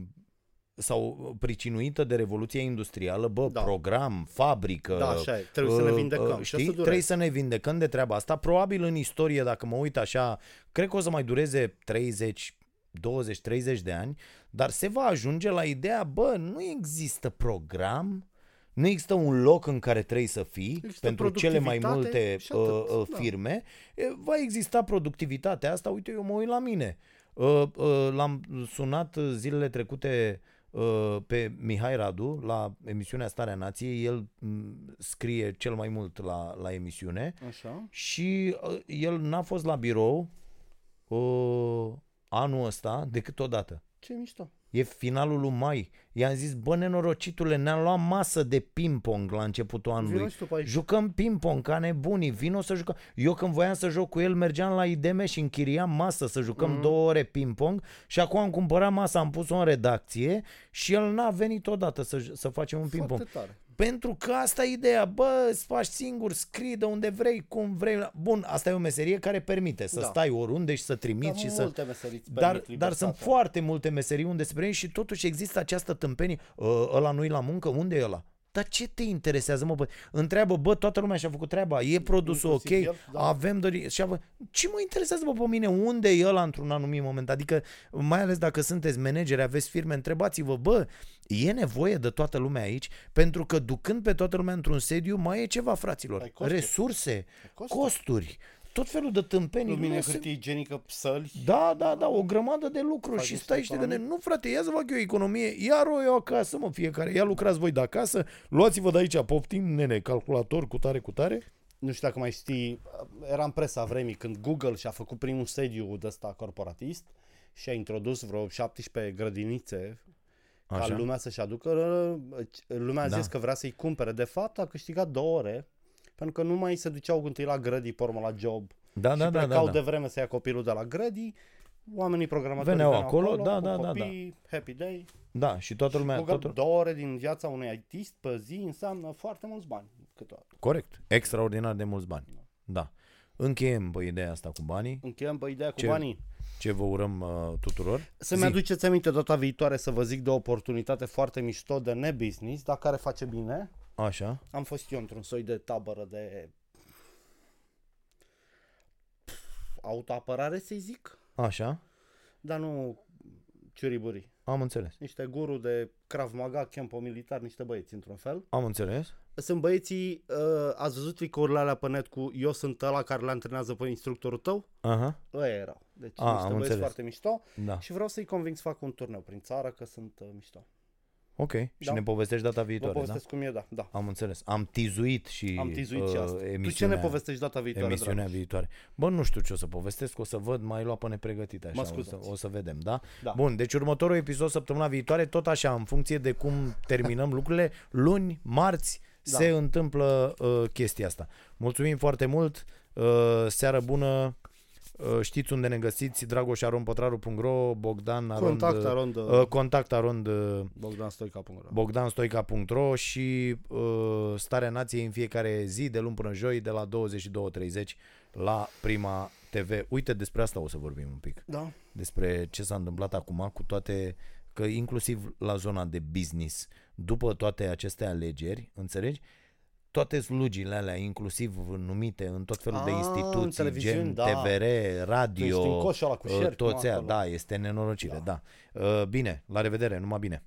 sau pricinuită de Revoluția Industrială, bă, Da. program, fabrică, Da, așa e. Trebuie să ne uh, vindecăm. uh, Și o să Știi? dureze. Trebuie să ne vindecăm de treaba asta. Probabil în istorie, dacă mă uit așa, cred că o să mai dureze 30, 20-30 de ani, dar se va ajunge la ideea, bă, nu există program, nu există un loc în care trebuie să fii Există pentru cele mai productivitate multe și atât, uh, uh, da. firme. E, Va exista productivitatea asta. Uite, eu mă uit la mine. Uh, uh, L-am sunat uh, zilele trecute uh, pe Mihai Radu la emisiunea Starea Nației. El m, scrie cel mai mult la, la emisiune Așa. și uh, el n-a fost la birou uh, anul ăsta decât odată. Ce mișto. E finalul lui mai. I-am zis, bă, nenorocitule, ne-am luat masă de ping-pong la începutul anului. Vino și tu pe aici. Jucăm ping-pong ca nebunii, vino să jucăm. Eu când voiam să joc cu el, mergeam la IDM și închiriam masă să jucăm mm. două ore ping-pong și acum am cumpărat masa, am pus-o în redacție și el n-a venit odată să, să facem un ping-pong. Foarte tare. Pentru că asta e ideea, bă, îți faci singur, scrii de unde vrei, cum vrei. Bun, asta e o meserie care permite să Da. stai oriunde și să trimiți Cam și să... multe meserii îți Dar, permit dar libertatea. sunt foarte multe meserii unde se permite și totuși există această tâmpenie. Ă, ăla nu-i la muncă? Unde e ăla? Dar ce te interesează, mă? Bă? Întreabă, bă, toată lumea și-a făcut treaba, e produsul ok, Inclusiv el, da. avem dori... Și avă... Ce mă interesează, bă, pe mine? Unde e ăla într-un anumit moment? Adică, mai ales dacă sunteți manageri, aveți firme, întrebați-vă, bă, e nevoie de toată lumea aici? Pentru că ducând pe toată lumea într-un sediu, mai e ceva, fraților. Ai costuri. Resurse, costuri. costuri, tot felul de tâmpenii. Lumine, Nu se- hârtie igienică, săli. da, da, da, o grămadă de lucruri Faci și niște stai și te economii. gândești, nu frate, ia să fac eu economie, ia o eu acasă, mă, fiecare, ia lucrați voi de acasă, luați-vă de aici, poftim, nene, calculator cu tare, cu tare. Nu știu dacă mai știi, era în presa vremii când Google și-a făcut primul sediu de ăsta corporatist și a introdus vreo 17 grădinițe Așa. ca lumea să-și aducă. Lumea a Da. zis că vrea să-i cumpere. De fapt, a câștigat două ore pentru că nu mai se duceau întâi la grădii, pe urmă la job. Da, și da, da, plecau da, de da. vreme să ia copilul de la grădii, oamenii programatori Veneau veneau acolo, acolo da, cu da, da, copii, happy day. Da, și toată lumea, Google, totul... două ore din viața unui artist pe zi înseamnă foarte mulți bani câteodată. corect, extraordinar de mulți bani. Da. Încheiem pe ideea asta cu banii, Încheiem pe ideea cu Ce- banii. ce vă urăm uh, tuturor. Să-mi Zi. aduceți aminte data viitoare să vă zic de o oportunitate foarte mișto de nebusiness, dar care face bine. Așa, Am fost eu într-un soi de tabără de autoapărare, să-i zic, așa, dar nu ciuriburii. am înțeles. Niște guru de Krav Maga, campo militar, niște băieți într-un fel. Am înțeles. Sunt băieții, uh, ați văzut tricourile alea pe net cu eu sunt ăla care le antrenează pe instructorul tău? Aha, Ăia erau. Deci A, am niște băieți înțeles. foarte mișto da. și vreau să-i conving să facă un turneu prin țară că sunt uh, mișto. Ok, și Da. ne povestești data Vă viitoare, da? povestesc cum e, da. da. Am înțeles. Am tizuit și Am tizuit uh, și asta. Tu ce emisiunea, ne povestești data viitoare, emisiunea Dragoș? viitoare. Bă, nu știu ce o să povestesc, o să văd, mai luat pe nepregătite așa, Mă o să, scuzați. o să vedem, da? Da. Bun, deci următorul episod săptămâna viitoare, tot așa, în funcție de cum terminăm lucrurile, luni, marți, Da. se întâmplă uh, chestia asta. Mulțumim foarte mult, uh, seară bună, uh, știți unde ne găsiți, dragoșaronpătraru.ro, Bogdan Arond, Contact arond uh, uh, contact arond uh, Bogdan Stoica.ro bogdanstoica.ro și uh, Starea Nației în fiecare zi, de luni până joi, de la 22.30 la Prima TV. Uite, despre asta o să vorbim un pic. Da. Despre ce s-a întâmplat acum cu toate, că inclusiv la zona de business, după toate aceste alegeri, înțelegi? Toate slugile alea, inclusiv numite în tot felul de Ah, în instituții, televiziuni, gen da. TVR, Când radio, ești în coșul ăla cu uh, șerpi, toți mă, aia, acolo. da, este nenorocire, da. Uh, Bine, la revedere, numai bine.